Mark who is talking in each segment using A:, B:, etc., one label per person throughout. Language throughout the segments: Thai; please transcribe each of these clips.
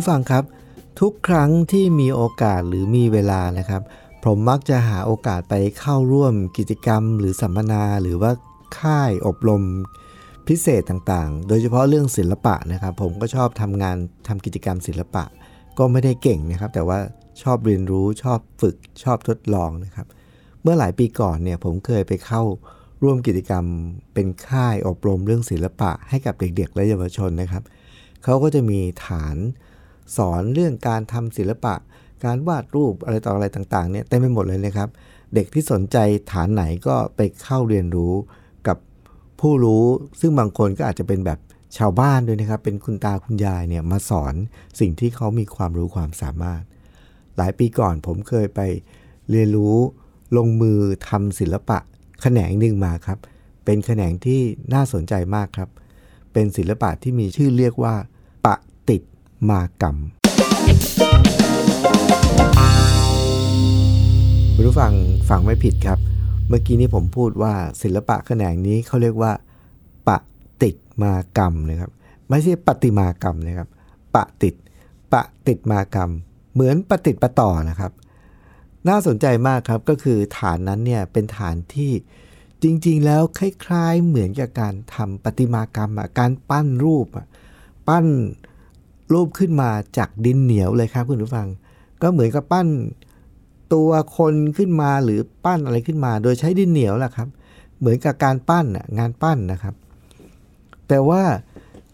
A: ผู้ฟังครับ ทุกครั้งที่มีโอกาสหรือมีเวลานะครับ ผมมักจะหาโอกาสไปเข้าร่วมกิจกรรม หรือสัมมนาหรือว่าค่ายอบรมพิเศษต่างๆ โดยเฉพาะเรื่องศิลปะนะครับ ผมก็ชอบทำงานทำกิจกรรมศิลปะ ก็ไม่ได้เก่งนะครับ แต่ว่าชอบเรียนรู้ชอบฝึกชอบทดลองนะครับ เมื่อหลายปีก่อนเนี่ยผมเคยไปเข้าร่วมกิจกรรมเป็นค่ายอบรมเรื่องศิลปะให้กับเด็กๆ และเยาวชนนะครับ เขาก็จะมีฐาน สอนเรื่องการทำศิลปะ การวาดรูปอะไรต่ออะไรต่างๆเนี่ยเต็มไปหมดเลยนะครับ เด็กที่สนใจฐานไหนก็ไปเข้าเรียนรู้กับผู้รู้ ซึ่งบางคนก็อาจจะเป็นแบบชาวบ้านด้วยนะครับ เป็นคุณตาคุณยายเนี่ยมาสอนสิ่งที่เขามีความรู้ความสามารถ หลายปีก่อนผมเคยไปเรียนรู้ลงมือทำศิลปะ แขนงหนึ่งมาครับ เป็นแขนงที่น่าสนใจมากครับ เป็นศิลปะที่มีชื่อเรียกว่า มากรรมคุณผู้ฟังฟังไม่ผิดครับ เมื่อกี้นี้ผมพูดว่าศิลปะแขนงนี้เขาเรียกว่าปะติดมากรรมนะครับ ไม่ใช่ปฏิมากรรมนะครับ ปะติด ปะติดมากรรม เหมือนปะติดปะต่อนะครับ น่าสนใจมากครับก็คือฐานนั้นเนี่ยเป็นฐานที่จริงๆ แล้วคล้ายๆ เหมือนกับการทำปฏิมากรรมอะการปั้นรูปอะปั้น รูปขึ้นมาจากดินเหนียวเลยครับคุณผู้ฟัง ก็เหมือนกับปั้นตัวคนขึ้นมาหรือปั้นอะไรขึ้นมา โดยใช้ดินเหนียวแหละครับ เหมือนกับการปั้นงานปั้นนะครับ แต่ว่า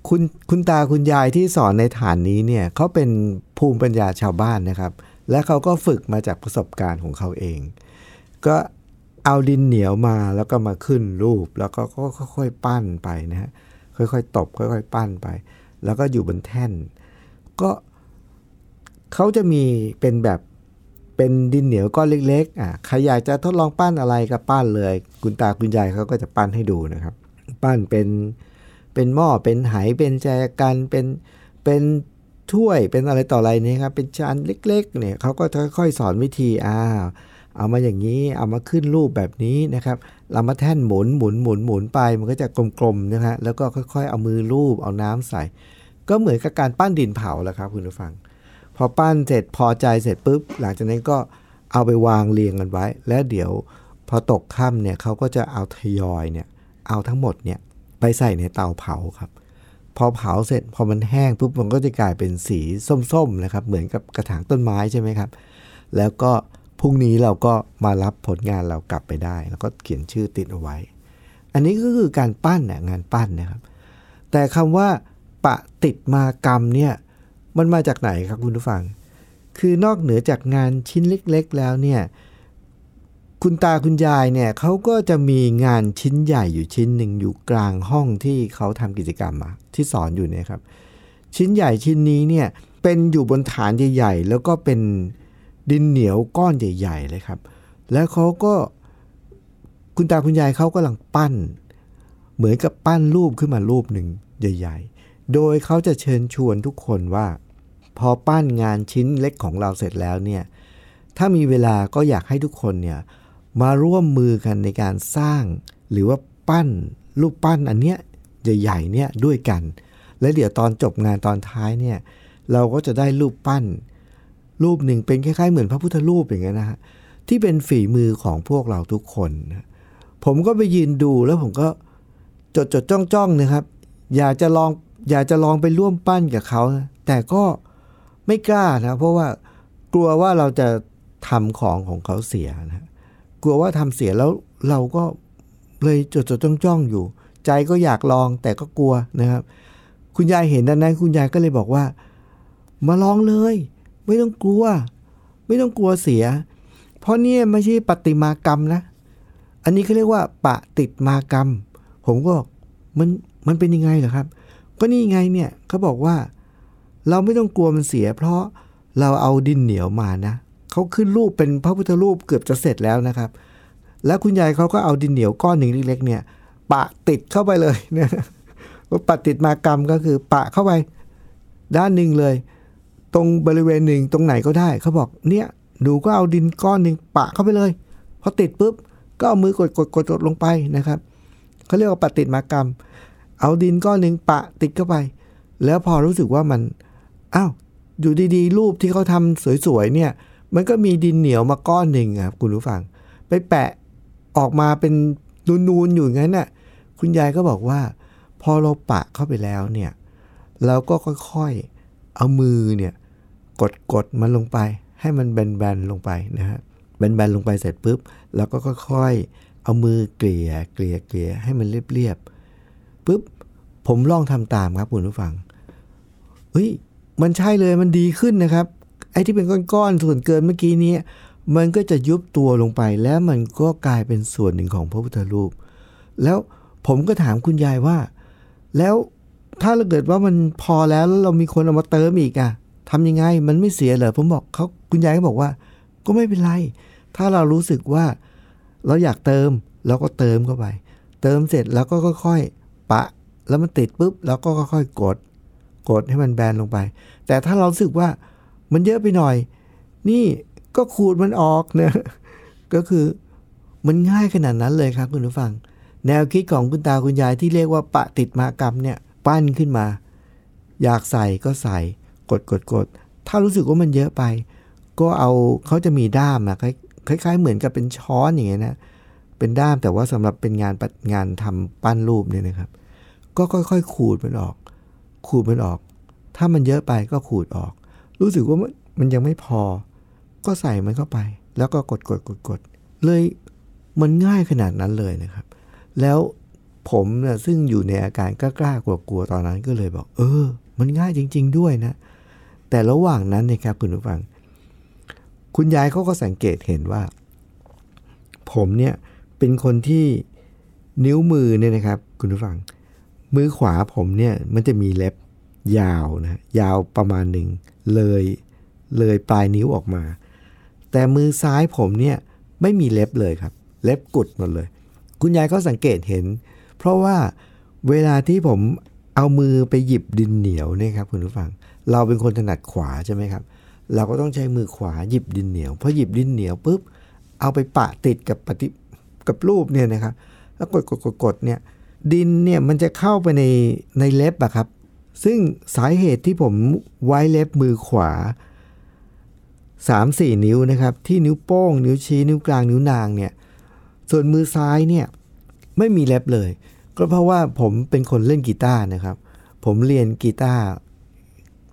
A: คุณคุณตาคุณยายที่สอนในฐานนี้เนี่ยเขาเป็นภูมิปัญญาชาวบ้านนะครับ และเขาก็ฝึกมาจากประสบการณ์ของเขาเอง ก็เอาดินเหนียวมาแล้วก็มาขึ้นรูป แล้วก็ค่อยๆปั้นไปนะฮะค่อยๆตบค่อยๆ ปั้นไป แล้วก็อยู่บนแท่น ก็เขาจะมีเป็นแบบเป็นดินเหนียวก้อนเล็กๆอะใครอยากจะทดลองปั้นอะไรก็ปั้นเลย คุณตาคุณยายเขาก็จะปั้นให้ดูนะครับ ปั้นเป็นเป็นหม้อเป็นไหเป็นแจกันเป็นเป็นถ้วยเป็นอะไรต่ออะไรเนี่ยครับเป็นจานเล็ก ๆ เนี่ยเขาก็ค่อยๆสอนวิธีอ้าวเอามาอย่างนี้เอามาขึ้นรูปแบบนี้นะครับเรามาแท่นหมุนหมุนหมุนหมุนไปมันก็จะกลมๆนะฮะแล้วก็ค่อยๆ เอามือรูปเอาน้ำใส่ ก็เหมือนกับการปั้นดินเผาแหละครับคุณผู้ฟัง พอปั้นเสร็จพอใจเสร็จปุ๊บ หลังจากนั้นก็เอาไปวางเรียงกันไว้ แล้วเดี๋ยวพอตกค่ำเนี่ยเขาก็จะเอาทยอยเนี่ยเอาทั้งหมดเนี่ยไปใส่ในเตาเผาครับ พอเผาเสร็จพอมันแห้งปุ๊บมันก็จะกลายเป็นสีส้มๆนะครับ เหมือนกับกระถางต้นไม้ใช่ไหมครับ แล้วก็พรุ่งนี้เราก็มารับผลงานเรากลับไปได้ แล้วก็เขียนชื่อติดเอาไว้ อันนี้ก็คือการปั้นน่ะงานปั้นนะครับ แต่คำว่า ปะติดมากรรมเนี่ยมันมาจากไหนครับคุณผู้ฟัง คือนอกเหนือจากงานชิ้นเล็กๆ แล้วเนี่ยคุณตาคุณยายเนี่ยเขาก็จะมีงานชิ้นใหญ่อยู่ชิ้นหนึ่งอยู่กลางห้องที่เขาทำกิจกรรมที่สอนอยู่เนี่ยครับ ชิ้นใหญ่ชิ้นนี้เนี่ยเป็นอยู่บนฐานใหญ่ๆ แล้วก็เป็นดินเหนียวก้อนใหญ่ ๆ เลยครับ แล้วเขาก็คุณตาคุณยายเขากำลังปั้น เหมือนกับปั้นรูปขึ้นมารูปหนึ่งใหญ่ ๆ โดยเขาจะเชิญชวนทุกคนว่า พอปั้นงานชิ้นเล็กของเราเสร็จแล้วเนี่ยถ้ามีเวลาก็อยากให้ทุกคนเนี่ยมาร่วมมือกันในการสร้าง หรือว่าปั้นรูปปั้นอันเนี้ยใหญ่ๆเนี่ยด้วยกัน และเดี๋ยวตอนจบงานตอนท้ายเนี่ยเราก็จะได้รูปปั้น รูปหนึ่งเป็นคล้ายๆ เหมือนพระพุทธรูปอย่างเงี้ยนะฮะที่เป็นฝีมือของพวกเราทุกคนนะผมก็ไปยืนดูแล้วผมก็จดจดจ้องจ้องนะครับ อยากจะลอง อยากจะลองไปร่วมปั้นกับเขา แต่ก็ไม่กล้านะ เพราะว่ากลัวว่าเราจะทำของของเขาเสียนะกลัวว่าทำเสียแล้วเราก็เลยจดจดจ้องจ้องอยู่ ใจก็อยากลองแต่ก็กลัวนะครับ คุณยายเห็นดังนั้น คุณยายก็เลยบอกว่า มาลองเลย ไม่ต้องกลัว ไม่ต้องกลัวเสีย เพราะเนี่ยไม่ใช่ปฏิมากรรมนะ อันนี้เขาเรียกว่าปฏิดมากรรม ผมก็บอกมันมันเป็นยังไงเหรอครับ ก็นี่ไงเนี่ยเขาบอกว่า เราไม่ต้องกลัวมันเสีย เพราะเราเอาดินเหนียวมานะเขาขึ้นรูปเป็นพระพุทธรูปเกือบจะเสร็จแล้วนะครับ แล้วคุณยายเขาก็เอาดินเหนียวก้อนหนึ่งเล็กๆเนี่ย ปะติดเข้าไปเลยเนี่ยว่าปะติดมากรรมก็คือปะเข้าไป ด้านหนึ่งเลย ตรงบริเวณหนึ่งตรงไหนก็ได้เขาบอกเนี่ยหนูก็เอาดินก้อนหนึ่งปะเข้าไปเลยพอติดปุ๊บก็เอามือกดกดกดกดลงไปนะครับเขาเรียกว่าปะติดมากรรม เอาดินก้อนหนึ่งปะติดเข้าไป แล้วพอรู้สึกว่ามันอ้าวอยู่ดีๆ รูปที่เขาทำสวยๆเนี่ย มันก็มีดินเหนียวมาก้อนหนึ่งครับคุณผู้ฟัง ไปแปะออกมาเป็นนูนๆอยู่งั้นน่ะคุณยายก็บอกว่า พอเราปะเข้าไปแล้วเนี่ยเราก็ค่อยๆเอามือเนี่ยกดกดมันลงไป ให้มันแบนๆลงไปนะฮะแบนๆลงไปเสร็จปุ๊บแล้วก็ค่อยๆเอามือเกลี่ยเกลี่ยเกลี่ยให้มันเรียบๆ ปุ๊บผมลองทำตามครับคุณผู้ฟังเฮ้ยมันใช่เลยมันดีขึ้นนะครับ ไอ้ที่เป็นก้อนๆส่วนเกินเมื่อกี้นี้มันก็จะยุบตัวลงไปแล้วมันก็กลายเป็นส่วนหนึ่งของพระพุทธรูป แล้วผมก็ถามคุณยายว่า แล้วถ้าเราเกิดว่ามันพอแล้วแล้วเรามีคนเอามาเติมอีกอะทำยังไงมันไม่เสียเหรอผมบอกเขาคุณยายก็บอกว่า ก็ไม่เป็นไร ถ้าเรารู้สึกว่า เราอยากเติมเราก็เติมเข้าไป เติมเสร็จแล้วก็ค่อยๆ ปะ แล้วมันติดปุ๊บแล้วก็ค่อยๆกด กดให้มันแบนลงไป แต่ถ้าเราสึกว่ามันเยอะไปหน่อย นี่ก็ขูดมันออกนะก็คือมันง่ายขนาดนั้นเลยครับคุณผู้ฟัง แนวคิดของคุณตาคุณยายที่เรียกว่าปะติดมากรรมเนี่ยปั้นขึ้นมา อยากใส่ก็ใส่ กดกดกดถ้ารู้สึกว่ามันเยอะไป ก็เอาเขาจะมีด้ามอะคล้ายๆ เหมือนกับเป็นช้อนอย่างเงี้ยนะ เป็นด้ามแต่ว่าสำหรับเป็นงานงานทำปั้นรูปเนี่ยนะครับ ก็ค่อยๆ ขูดมันออก ขูดมันออก ถ้ามันเยอะไปก็ขูดออก รู้สึกว่ามันยังไม่พอ ก็ใส่มันเข้าไป แล้วก็กดกดกดกดเลยมันง่ายขนาดนั้นเลยนะครับ แล้วผมเนี่ยซึ่งอยู่ในอาการกล้ากลัวกลัวตอนนั้นก็เลยบอก เออ มันง่ายจริง ๆ ด้วยนะ แต่ระหว่างนั้นนะครับคุณผู้ฟัง คุณยายเขาก็สังเกตเห็นว่า ผมเนี่ย เป็นคนที่นิ้วมือเนี่ยนะครับ คุณผู้ฟัง มือขวาผมเนี่ยมันจะมีเล็บยาวนะยาวประมาณหนึ่งเลยเลยปลายนิ้วออกมา แต่มือซ้ายผมเนี่ยไม่มีเล็บเลยครับ เล็บกุดหมดเลย คุณยายก็สังเกตเห็น เพราะว่าเวลาที่ผมเอามือไปหยิบดินเหนียวเนี่ยครับคุณผู้ฟัง เราเป็นคนถนัดขวาใช่ไหมครับ เราก็ต้องใช้มือขวาหยิบดินเหนียวพอหยิบดินเหนียวปุ๊บเอาไปปะติดกับปฏิ กับรูปเนี่ยนะครับแล้วกดกดกดกดเนี่ยดินเนี่ยมันจะเข้าไปในในเล็บอะครับ ซึ่งสาเหตุที่ผมไว้เล็บมือขวา 3-4 นิ้วนะครับ ที่นิ้วโป้ง นิ้วชี้ นิ้วกลาง นิ้วนางเนี่ย ส่วนมือซ้ายเนี่ยไม่มีเล็บเลย ก็เพราะว่าผมเป็นคนเล่นกีตาร์นะครับ ผมเรียนกีตาร์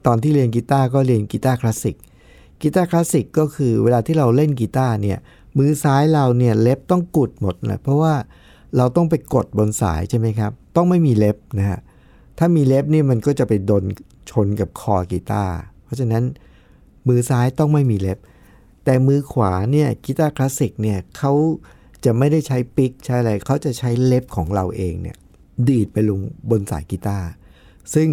A: ตอนที่เรียนกีตาร์ก็เรียนกีตาร์คลาสสิก กีตาร์คลาสสิกก็คือเวลาที่เราเล่นกีตาร์เนี่ย มือซ้ายเราเนี่ยเล็บต้องกุดหมดนะเพราะว่าเราต้องไปกดบนสายใช่ไหมครับ ต้องไม่มีเล็บนะฮะถ้ามีเล็บนี่มันก็จะไปโดนชนกับคอกีตาร์เพราะฉะนั้นมือซ้ายต้องไม่มีเล็บ แต่มือขวาเนี่ยกีตาร์คลาสสิกเนี่ยเขาจะไม่ได้ใช้ pick ใช้อะไรเขาจะใช้เล็บของเราเองเนี่ยดีดไปลงบนสายกีตาร์ซึ่ง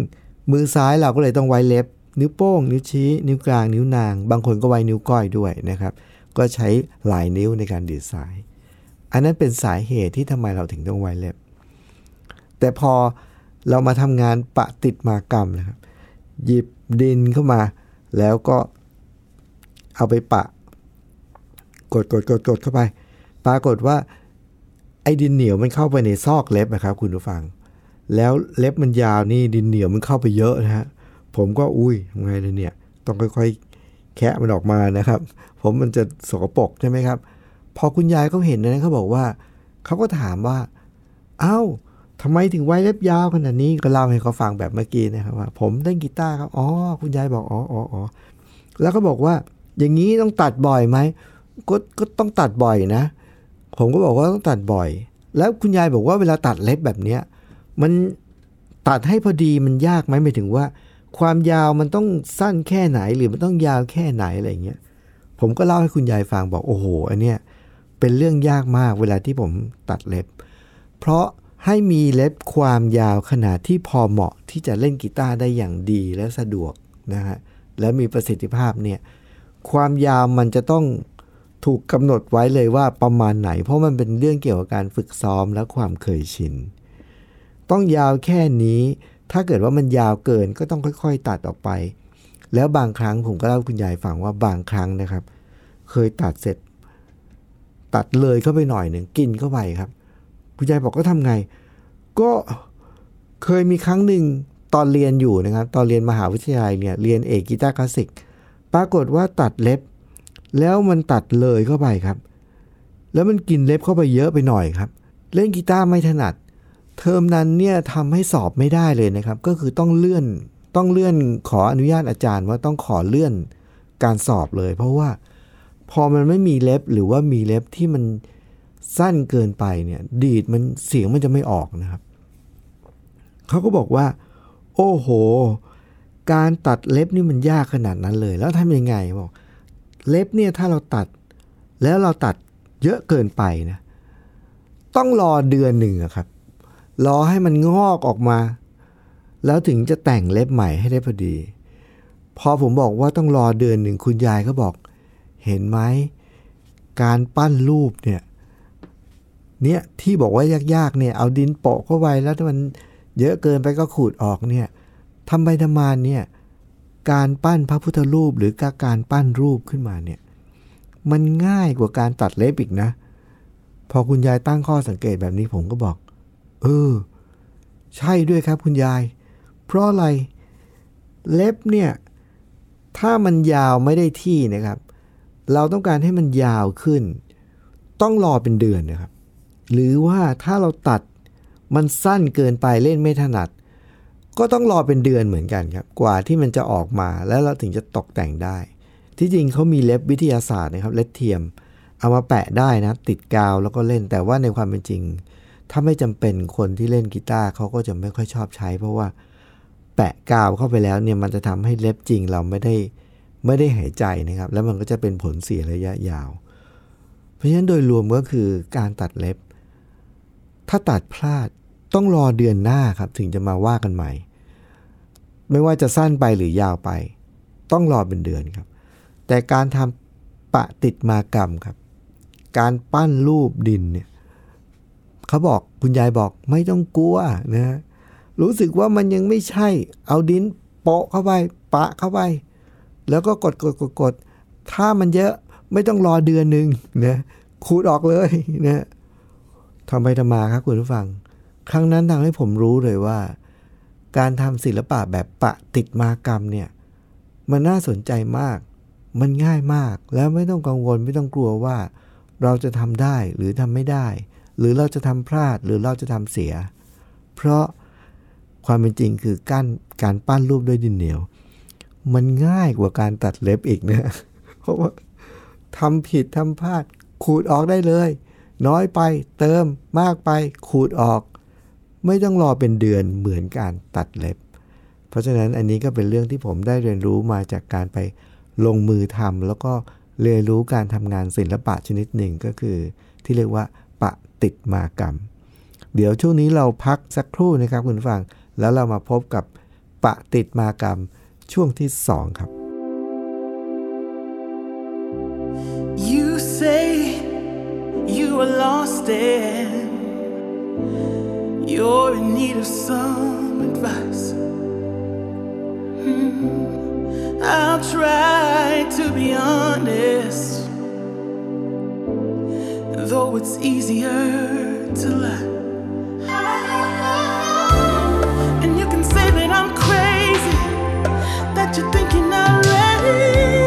A: มือซ้ายเราก็เลยต้องไว้เล็บ นิ้วโป้ง นิ้วชี้ นิ้วกลาง นิ้วนาง บางคนก็ไว้นิ้วก้อยด้วยนะครับ ก็ใช้หลายนิ้วในการดีดสาย อันนั้นเป็นสาเหตุที่ทำไมเราถึงต้องไว้เล็บ แต่พอเรามาทำงานปะติดมากรรมนะครับ หยิบดินเข้ามา แล้วก็เอาไปปะ กดกดกดกดเข้าไป ปรากฏว่าไอ้ดินเหนียวมันเข้าไปในซอกเล็บนะครับ คุณผู้ฟัง แล้วเล็บมันยาวนี่ดินเหนียวมันเข้าไปเยอะนะฮะผมก็อุ้ยทำไงเลยเนี่ย ต้องค่อยๆ แคะมันออกมานะครับ ผมมันจะสกปรกใช่ไหมครับ พอคุณยายเขาเห็นนะเขาบอกว่าเขาก็ถามว่า เอ้าทำไมถึงไว้เล็บยาวขนาดนี้ก็เล่าให้เขาฟังแบบเมื่อกี้นะครับว่า ผมเล่นกีตาร์ครับอ๋อคุณยายบอกอ๋ออ๋อออแล้วก็บอกว่า อย่างนี้ต้องตัดบ่อยไหมก็ก็ต้องตัดบ่อยนะ ผมก็บอกว่าต้องตัดบ่อย แล้วคุณยายบอกว่าเวลาตัดเล็บแบบเนี้ยมันตัดให้พอดีมันยากไหมหมายถึงว่า ความยาวมันต้องสั้นแค่ไหนหรือมันต้องยาวแค่ไหนอะไรเงี้ยผมก็เล่าให้คุณยายฟังบอกโอ้โหอันเนี้ยเป็นเรื่องยากมากเวลาที่ผมตัดเล็บ เพราะให้มีเล็บความยาวขนาดที่พอเหมาะที่จะเล่นกีตาร์ได้อย่างดีและสะดวกนะฮะและมีประสิทธิภาพเนี่ยความยาวมันจะต้องถูกกำหนดไว้เลยว่าประมาณไหน เพราะมันเป็นเรื่องเกี่ยวกับการฝึกซ้อมและความเคยชิน ต้องยาวแค่นี้ ถ้าเกิดว่ามันยาวเกินก็ต้องค่อย ๆ ตัดออกไป แล้วบางครั้งผมก็เล่าคุณยายฟังว่าบางครั้งนะครับ เคยตัดเสร็จ ตัดเลยเข้าไปหน่อยหนึ่งกินเข้าไปครับ คุณยายบอกก็ทำไง ก็เคยมีครั้งหนึ่งตอนเรียนอยู่นะครับ ตอนเรียนมหาวิทยาลัยเนี่ยเรียนเอกกีตาร์คลาสสิกปรากฏว่าตัดเล็บ แล้วมันตัดเลยเข้าไปครับ แล้วมันกินเล็บเข้าไปเยอะไปหน่อยครับ เล่นกีตาร์ไม่ถนัด เทอมนั้นเนี่ยทำให้สอบไม่ได้เลยนะครับ ก็คือต้องเลื่อนต้องเลื่อนขออนุญาตอาจารย์ว่าต้องขอเลื่อนการสอบเลย เพราะว่าพอมันไม่มีเล็บหรือว่ามีเล็บที่มันสั้นเกินไปเนี่ยดีดมันเสียงมันจะไม่ออกนะครับเขาก็บอกว่า โอ้โห การตัดเล็บนี่มันยากขนาดนั้นเลย แล้วทำยังไงบอก เล็บเนี่ยถ้าเราตัด แล้วเราตัดเยอะเกินไปนะต้องรอเดือนหนึ่งครับ รอให้มันงอกออกมา แล้วถึงจะแต่งเล็บใหม่ให้ได้พอดี พอผมบอกว่าต้องรอเดือนหนึ่งคุณยายก็บอก เห็นไหมการปั้นรูปเนี่ยเนี่ยที่บอกว่ายากๆเนี่ยเอาดินโปะเข้าไปแล้วถ้ามันเยอะเกินไปก็ขูดออกเนี่ยทำไปทำมาเนี่ยการปั้นพระพุทธรูปหรือการปั้นรูปขึ้นมาเนี่ยมันง่ายกว่าการตัดเล็บอีกนะ พอคุณยายตั้งข้อสังเกตแบบนี้ผมก็บอก เออ ใช่ด้วยครับคุณยาย เพราะอะไร เล็บเนี่ย ถ้ามันยาวไม่ได้ที่นะครับ เราต้องการให้มันยาวขึ้น ต้องรอเป็นเดือนนะครับ หรือว่าถ้าเราตัดมันสั้นเกินไปเล่นไม่ถนัด ก็ต้องรอเป็นเดือนเหมือนกันครับ กว่าที่มันจะออกมาแล้วเราถึงจะตกแต่งได้ ที่จริงเขามีเล็บวิทยาศาสตร์นะครับ เล็บเทียม เอามาแปะได้นะ ติดกาวแล้วก็เล่นแต่ว่าในความเป็นจริง ถ้าไม่จำเป็นคนที่เล่นกีตาร์เขาก็จะไม่ค่อยชอบใช้ เพราะว่าแปะกาวเข้าไปแล้วเนี่ยมันจะทำให้เล็บจริงเราไม่ได้ไม่ได้หายใจนะครับ แล้วมันก็จะเป็นผลเสียระยะยาว เพราะฉะนั้นโดยรวมก็คือการตัดเล็บ ถ้าตัดพลาดต้องรอเดือนหน้าครับถึงจะมาว่ากันใหม่ ไม่ว่าจะสั้นไปหรือยาวไป ต้องรอเป็นเดือนครับ แต่การทำปะติดมากรรมครับ การปั้นรูปดินเนี่ย เขาบอกคุณยายบอกไม่ต้องกลัวนะรู้สึกว่ามันยังไม่ใช่ เอาดินโปะเข้าไปปะเข้าไป แล้วก็กดกดกดกดถ้ามันเยอะไม่ต้องรอเดือนหนึ่งนะขูดออกเลยนะทำไปทำมาครับคุณผู้ฟัง ครั้งนั้นทำให้ผมรู้เลยว่า การทำศิลปะแบบปะติดมากรรมเนี่ย มันน่าสนใจมาก มันง่ายมากแล้วไม่ต้องกังวลไม่ต้องกลัวว่า เราจะทำได้หรือทำไม่ได้ หรือเราจะทำพลาดหรือเราจะทำเสีย เพราะความเป็นจริงคือการการปั้นรูปด้วยดินเหนียว มันง่ายกว่าการตัดเล็บอีกนะเพราะว่าทำผิดทำพลาดขูดออกได้เลย น้อยไปเติมมากไปขูดออก ไม่ต้องรอเป็นเดือนเหมือนการตัดเล็บ เพราะฉะนั้นอันนี้ก็เป็นเรื่องที่ผมได้เรียนรู้มาจากการไปลงมือทำแล้วก็เรียนรู้การทำงานศิลปะชนิดหนึ่งก็คือ ที่เรียกว่า ติดมากรรม เดี๋ยวช่วงนี้เราพักสักครู่นะครับคุณฟัง แล้วเรามาพบกับปะติดมากรรมช่วงที่ 2 ครับ
B: You say you are lost and you're in need of some advice. Hmm. I'll try to be honest, though it's easier to lie. And you can say that I'm crazy, that you're thinking I'm ready,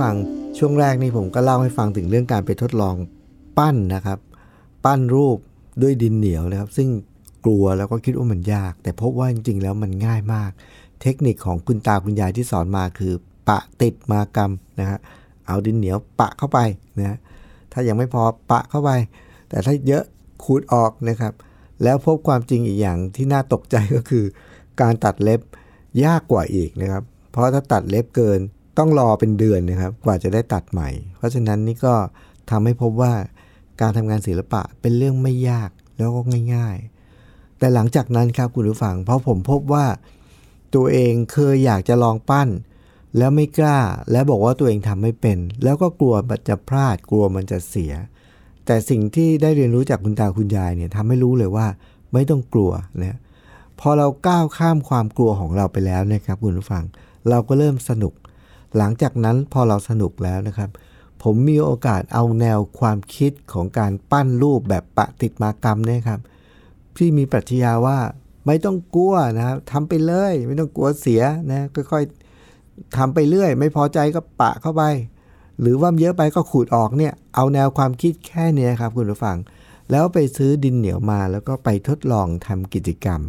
A: ฟังช่วงแรกนี่ผมก็เล่าให้ฟังถึงเรื่องการไปทดลองปั้นนะครับ ปั้นรูปด้วยดินเหนียวนะครับ ซึ่งกลัวแล้วก็คิดว่ามันยาก แต่พบว่าจริงๆแล้วมันง่ายมาก เทคนิคของคุณตาคุณยายที่สอนมาคือ ปะติดมากรรมนะฮะเอาดินเหนียวปะเข้าไปนะฮะถ้ายังไม่พอปะเข้าไป แต่ถ้าเยอะขูดออกนะครับ แล้วพบความจริงอีกอย่างที่น่าตกใจก็คือ การตัดเล็บยากกว่าอีกนะครับ เพราะถ้าตัดเล็บเกิน ต้องรอเป็นเดือนนะครับ กว่าจะได้ตัดใหม่ เพราะฉะนั้นนี่ก็ทำให้พบว่าการทำงานศิลปะเป็นเรื่องไม่ยากแล้วก็ง่าย ๆ แต่หลังจากนั้นครับคุณผู้ฟัง เพราะผมพบว่าตัวเองเคยอยากจะลองปั้น แล้วไม่กล้า และบอกว่าตัวเองทำไม่เป็น แล้วก็กลัวมันจะพลาดกลัวมันจะเสีย แต่สิ่งที่ได้เรียนรู้จากคุณตาคุณยายเนี่ยทำให้รู้เลยว่าไม่ต้องกลัวนะพอเราก้าวข้ามความกลัวของเราไปแล้วนะครับคุณผู้ฟัง เราก็เริ่มสนุก หลังจากนั้นพอเราสนุกแล้วนะครับ ผมมีโอกาสเอาแนวความคิดของการปั้นรูปแบบปะติดมากรรมเนี่ยครับ ที่มีปรัชญาว่าไม่ต้องกลัวนะครับทำไปเลย ไม่ต้องกลัวเสียนะค่อยๆทำไปเรื่อย ไม่พอใจก็ปะเข้าไป หรือว่าเยอะไปก็ขูดออกเนี่ย เอาแนวความคิดแค่นี้ครับคุณผู้ฟัง แล้วไปซื้อดินเหนียวมาแล้วก็ไปทดลองทำกิจกรรม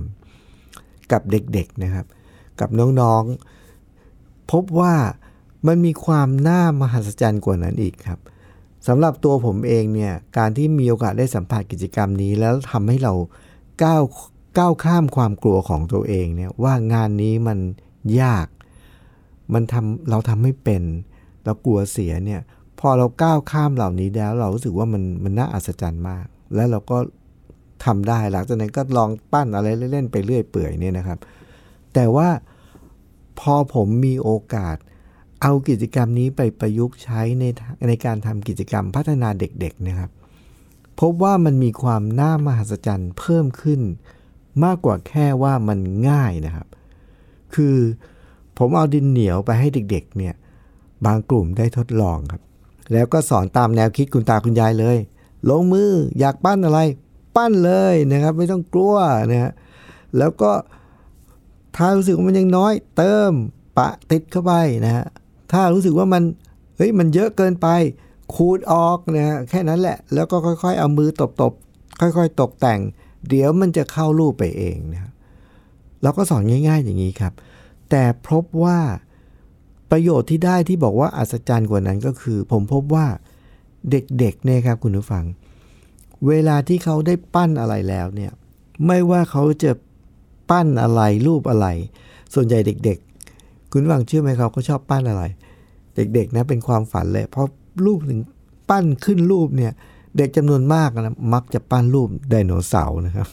A: กับเด็กๆนะครับ กับน้องๆ พบว่า มันมีความน่ามหัศจรรย์กว่านั้นอีกครับสำหรับตัวผมเองเนี่ยการที่มีโอกาสได้สัมผัสกิจกรรมนี้ แล้วทำให้เราก้าวก้าวข้ามความกลัวของตัวเองเนี่ยว่างานนี้มันยาก มันทำเราทำไม่เป็นเรากลัวเสียเนี่ยพอเราก้าวข้ามเหล่านี้แล้ว เรารู้สึกว่ามันมันน่าอัศจรรย์มาก แล้วเราก็ทำได้หลังจากนั้นก็ลองปั้นอะไรเล่นๆไปเรื่อยเปื่อยเนี่ยนะครับ แต่ว่าพอผมมีโอกาส เอากิจกรรมนี้ไปประยุกต์ใช้ในในการทำกิจกรรมพัฒนาเด็กๆนะครับ พบว่ามันมีความน่ามหัศจรรย์เพิ่มขึ้น มากกว่าแค่ว่ามันง่ายนะครับ คือผมเอาดินเหนียวไปให้เด็กๆเนี่ยบางกลุ่มได้ทดลองครับ แล้วก็สอนตามแนวคิดคุณตาคุณยายเลย ลงมืออยากปั้นอะไร ปั้นเลยนะครับ ไม่ต้องกลัวนะฮะแล้วก็ถ้ารู้สึกว่ามันยังน้อย เติมปะติดเข้าไปนะฮะ ถ้ารู้สึกว่ามันเฮ้ยมันเยอะเกินไปขูดออกนะแค่นั้นแหละ แล้วก็ค่อยๆ เอามือตบๆ ค่อยๆ ตกแต่ง เดี๋ยวมันจะเข้ารูปไปเองนะครับเราก็สอนง่าย ๆ อย่างนี้ครับ แต่พบว่าประโยชน์ที่ได้ที่บอกว่าอัศจรรย์กว่านั้นก็คือ ผมพบว่าเด็กๆเนี่ยครับคุณผู้ฟัง เวลาที่เขาได้ปั้นอะไรแล้วเนี่ย ไม่ว่าเขาจะปั้นอะไรรูปอะไร ส่วนใหญ่เด็กๆ คุณฟังเชื่อไหมครับเขาชอบปั้นอะไร เด็กๆนะเป็นความฝันเลยเพราะรูปถึงปั้นขึ้นรูปเนี่ย เด็กจำนวนมากนะมักจะปั้นรูปไดโนเสาร์นะครับ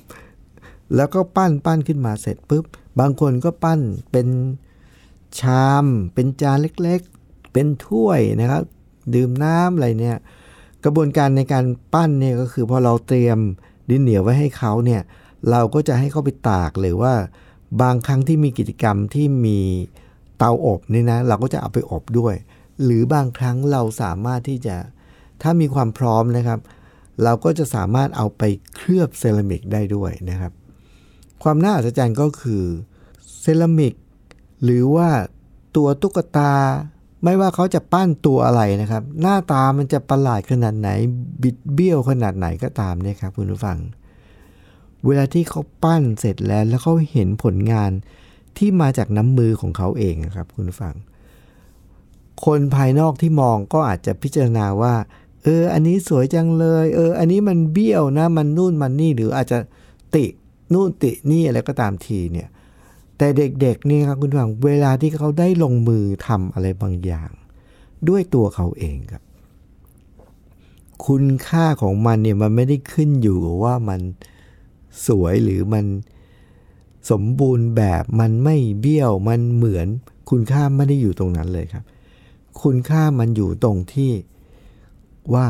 A: แล้วก็ปั้นปั้นขึ้นมาเสร็จปุ๊บบางคนก็ปั้นเป็นชาม เป็นจานเล็กๆ เป็นถ้วยนะครับ ดื่มน้ำอะไรเนี่ย กระบวนการในการปั้นเนี่ยก็คือพอเราเตรียมดินเหนียวไว้ให้เขาเนี่ย เราก็จะให้เขาไปตากหรือว่าบางครั้งที่มีกิจกรรมที่มี เตาอบนี่นะเราก็จะเอาไปอบด้วย หรือบางครั้งเราสามารถที่จะถ้ามีความพร้อมนะครับ เราก็จะสามารถเอาไปเคลือบเซรามิกได้ด้วยนะครับ ความน่าอัศจรรย์ก็คือเซรามิกหรือว่าตัวตุ๊กตา ไม่ว่าเขาจะปั้นตัวอะไรนะครับ หน้าตามันจะประหลาดขนาดไหน บิดเบี้ยวขนาดไหนก็ตามเนี่ยครับคุณผู้ฟัง เวลาที่เขาปั้นเสร็จแล้วแล้วเขาเห็นผลงาน ที่มาจากน้ำมือของเขาเองครับคุณฟัง คนภายนอกที่มองก็อาจจะพิจารณาว่า เออ อันนี้สวยจังเลย เออ อันนี้มันเบี้ยวนะ มันนู่นมันนี่หรืออาจจะตินู่นตินี่อะไรก็ตามทีเนี่ย แต่เด็กๆนี่ครับคุณฟังเวลาที่เขาได้ลงมือทำอะไรบางอย่าง ด้วยตัวเขาเองครับ คุณค่าของมันเนี่ยมันไม่ได้ขึ้นอยู่กับว่ามันสวยหรือมัน สมบูรณ์แบบมันไม่เบี้ยวมันเหมือน คุณค่าไม่ได้อยู่ตรงนั้นเลยครับ คุณค่ามันอยู่ตรงที่ว่า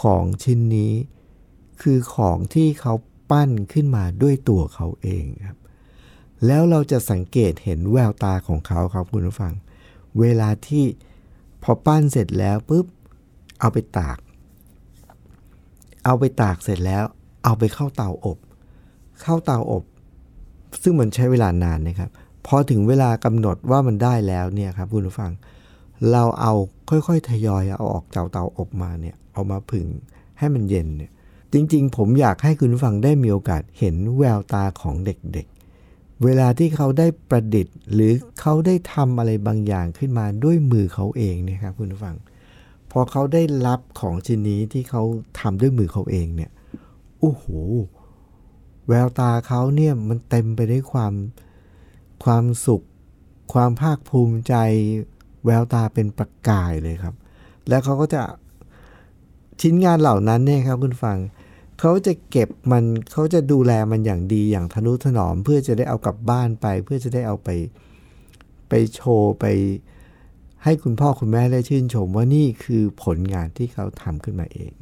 A: ของชิ้นนี้ คือของที่เขาปั้นขึ้นมาด้วยตัวเขาเองครับ แล้วเราจะสังเกตเห็นแววตาของเขาครับคุณผู้ฟัง เวลาที่พอปั้นเสร็จแล้วปุ๊บเอาไปตาก เอาไปตากเสร็จแล้ว เอาไปเข้าเตาอบ เข้าเตาอบ ซึ่งมันใช้เวลานานนะครับ พอถึงเวลากำหนดว่ามันได้แล้วเนี่ยครับคุณผู้ฟัง เราเอาค่อยๆทยอยเอาออกจากเตาอบมาเนี่ยเอามาผึ่งให้มันเย็นเนี่ยจริงๆ ผมอยากให้คุณผู้ฟังได้มีโอกาสเห็นแววตาของเด็กๆ เวลาที่เขาได้ประดิษฐ์ หรือเขาได้ทำอะไรบางอย่างขึ้นมาด้วยมือเขาเองเนี่ยครับคุณผู้ฟัง พอเขาได้รับของชิ้นนี้ที่เขาทำด้วยมือเขาเองเนี่ยโอ้โห แววตาเขาเนี่ยมันเต็มไปด้วยความความสุข ความภาคภูมิใจ แววตาเป็นประกายเลยครับ แล้วเขาก็จะชิ้นงานเหล่านั้นเนี่ยครับคุณฟังเขาจะเก็บมันเขาจะดูแลมันอย่างดีอย่างทนุถนอม เพื่อจะได้เอากลับบ้านไป เพื่อจะได้เอาไปไปโชว์ไปให้คุณพ่อคุณแม่ได้ชื่นชมว่านี่คือผลงานที่เขาทำขึ้นมาเอง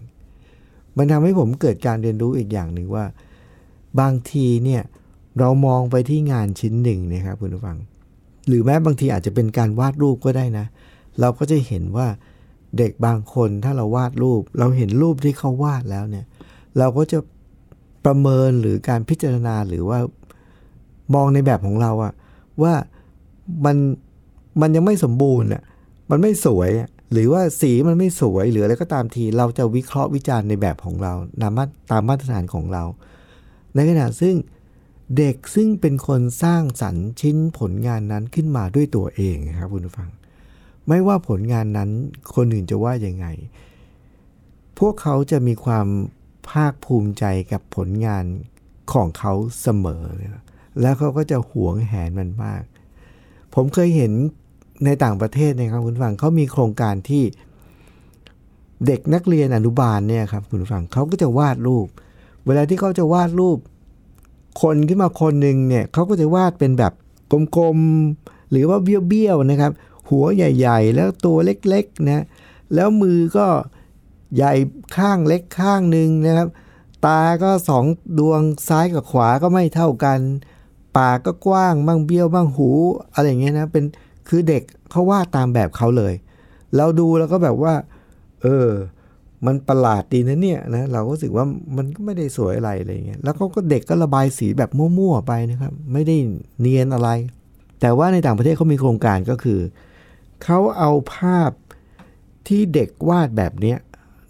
A: มันทำให้ผมเกิดการเรียนรู้อีกอย่างหนึ่งว่า บางทีเนี่ยเรามองไปที่งานชิ้นหนึ่งนะครับคุณผู้ฟัง หรือแม้บางทีอาจจะเป็นการวาดรูปก็ได้นะ เราก็จะเห็นว่าเด็กบางคนถ้าเราวาดรูป เราเห็นรูปที่เขาวาดแล้วเนี่ย เราก็จะประเมินหรือการพิจารณาหรือว่ามองในแบบของเราอะว่ามันมันยังไม่สมบูรณ์อะมันไม่สวยหรือว่าสีมันไม่สวยหรืออะไรก็ตามที เราจะวิเคราะห์วิจารณ์ในแบบของเราตามาตามมาตรฐานของเรา ในขณะซึ่งเด็กซึ่งเป็นคนสร้างสรรค์ชิ้นผลงานนั้นขึ้นมาด้วยตัวเองครับคุณผู้ฟัง ไม่ว่าผลงานนั้นคนอื่นจะว่ายังไง พวกเขาจะมีความภาคภูมิใจกับผลงานของเขาเสมอเลยนะแล้วเขาก็จะหวงแหนมันมาก ผมเคยเห็นในต่างประเทศนะครับคุณผู้ฟังเขามีโครงการที่เด็กนักเรียนอนุบาลเนี่ยครับคุณผู้ฟังเขาก็จะวาดรูป เวลาที่เขาจะวาดรูป คนขึ้นมาคนหนึ่งเนี่ยเขาก็จะวาดเป็นแบบกลมๆ หรือว่าเบี้ยวๆนะครับ หัวใหญ่ๆ แล้วตัวเล็กๆนะแล้วมือก็ใหญ่ข้างเล็กข้างหนึ่งนะครับ ตาก็สองดวงซ้ายกับขวาก็ไม่เท่ากัน ปากก็กว้างบ้างเบี้ยวบ้างหูอะไรอย่างเงี้ยนะเป็นคือเด็กเขาวาดตามแบบเขาเลย เราดูแล้วก็แบบว่า เออ มันประหลาดดีนะเนี่ยนะเราก็รู้สึกว่ามันก็ไม่ได้สวยอะไรอะไรเงี้ยแล้วก็เด็กก็ระบายสีแบบมั่วๆไปนะครับ ไม่ได้เนียนอะไร แต่ว่าในต่างประเทศเขามีโครงการก็คือเขาเอาภาพที่เด็กวาดแบบเนี้ย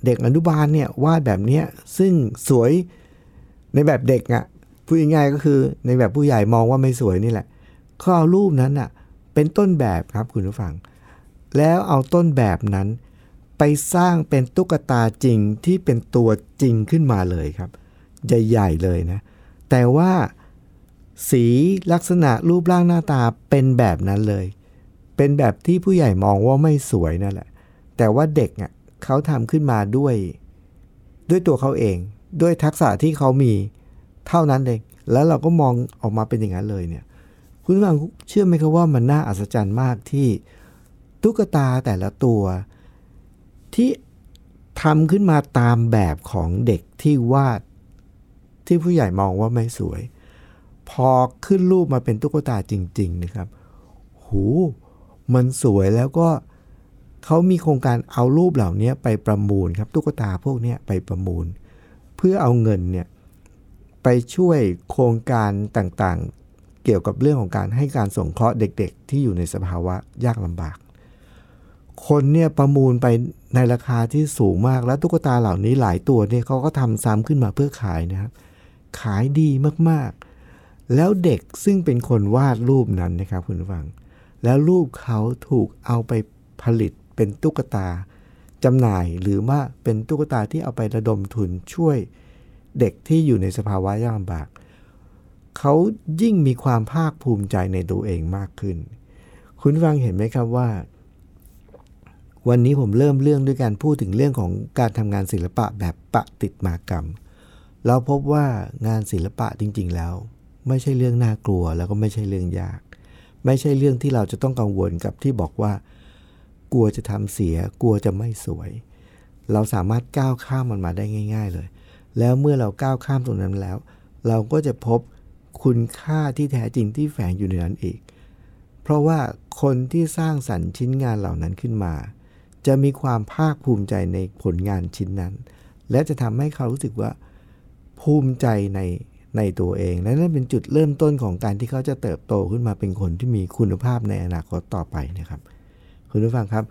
A: เด็กอนุบาลเนี่ยวาดแบบเนี้ยซึ่งสวยในแบบเด็กอะ่ะพูดง่ายๆก็คือในแบบผู้ใหญ่มองว่าไม่สวยนี่แหละเขาเอารูปนั้นอะ่ะเป็นต้นแบบครับคุณผู้ฟัง แล้วเอาต้นแบบนั้น ไปสร้างเป็นตุ๊กตาจริงที่เป็นตัวจริงขึ้นมาเลยครับ ใหญ่ๆเลยนะ แต่ว่าสีลักษณะรูปร่างหน้าตาเป็นแบบนั้นเลย เป็นแบบที่ผู้ใหญ่มองว่าไม่สวยนั่นแหละ แต่ว่าเด็กอะเขาทำขึ้นมาด้วย ด้วยตัวเขาเอง ด้วยทักษะที่เขามีเท่านั้นเอง แล้วเราก็มองออกมาเป็นอย่างนั้นเลยเนี่ย คุณผู้ฟังเชื่อไหมครับว่ามันน่าอัศจรรย์มากที่ตุ๊กตาแต่ละตัว ที่ทำขึ้นมาตามแบบของเด็กที่วาดที่ผู้ใหญ่มองว่าไม่สวย พอขึ้นรูปมาเป็นตุ๊กตาจริง ๆ นะครับ หู มันสวยแล้วก็เขามีโครงการเอารูปเหล่านี้ไปประมูลครับตุ๊กตาพวกนี้ไปประมูล เพื่อเอาเงินเนี่ยไปช่วยโครงการต่างๆ เกี่ยวกับเรื่องของการให้การสงเคราะห์เด็ก ๆ ที่อยู่ในสภาวะยากลำบาก คนเนี่ยประมูลไปในราคาที่สูงมากแล้วตุ๊กตาเหล่านี้หลายตัวเนี่ยเขาก็ทำซ้ำขึ้นมาเพื่อขายนะครับขายดีมากๆ แล้วเด็กซึ่งเป็นคนวาดรูปนั้นนะครับคุณฟัง แล้วรูปเขาถูกเอาไปผลิตเป็นตุ๊กตาจำหน่ายหรือว่าเป็นตุ๊กตาที่เอาไประดมทุนช่วยเด็กที่อยู่ในสภาวะยากลำบาก เขายิ่งมีความภาคภูมิใจในตัวเองมากขึ้น คุณฟังเห็นไหมครับว่า วันนี้ผมเริ่มเรื่องด้วยการพูดถึงเรื่องของการทำงานศิลปะแบบปฏิมากรรม เราพบว่างานศิลปะจริง ๆ แล้ว ไม่ใช่เรื่องน่ากลัวแล้วก็ไม่ใช่เรื่องยาก ไม่ใช่เรื่องที่เราจะต้องกังวลกับที่บอกว่า กลัวจะทำเสีย กลัวจะไม่สวย เราสามารถก้าวข้ามมันมาได้ง่าย ๆ เลย แล้วเมื่อเราก้าวข้ามตรงนั้นแล้ว เราก็จะพบคุณค่าที่แท้จริงที่แฝงอยู่ในนั้นอีก เพราะว่าคนที่สร้างสรรค์ชิ้นงานเหล่านั้นขึ้นมา จะมีความภาคภูมิใจในผลงานชิ้นนั้น และจะทำให้เขารู้สึกว่าภูมิใจในในตัวเอง และนั่นเป็นจุดเริ่มต้นของการที่เขาจะเติบโตขึ้นมาเป็นคนที่มีคุณภาพในอนาคตต่อไปนะครับ คุณผู้ฟังครับ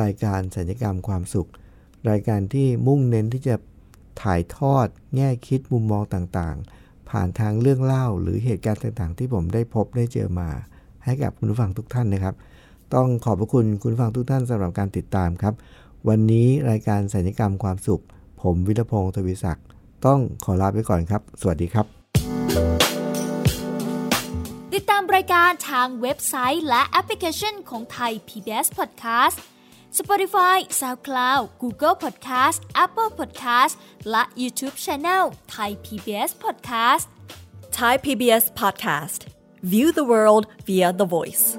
A: รายการสัญญกรรมความสุข รายการที่มุ่งเน้นที่จะถ่ายทอด แง่คิดมุมมองต่างๆ ผ่านทางเรื่องเล่าหรือเหตุการณ์ต่างๆ ที่ผมได้พบได้เจอมา ให้กับคุณผู้ฟังทุกท่านนะครับ ต้องขอบพระคุณคุณผู้ฟังทุกท่านสำหรับการติดตามครับ วันนี้รายการสัญญกรรมความสุข ผมวิรพงศ์ทวีศักดิ์ต้องขอลาไปก่อนครับ สวัสดีครับ
C: ติดตามรายการทางเว็บไซต์และแอปพลิเคชันของไทย PBS Podcast Spotify SoundCloud Google Podcast Apple Podcast และ YouTube Channel Thai PBS Podcast
D: Thai PBS Podcast. View the world via the voice.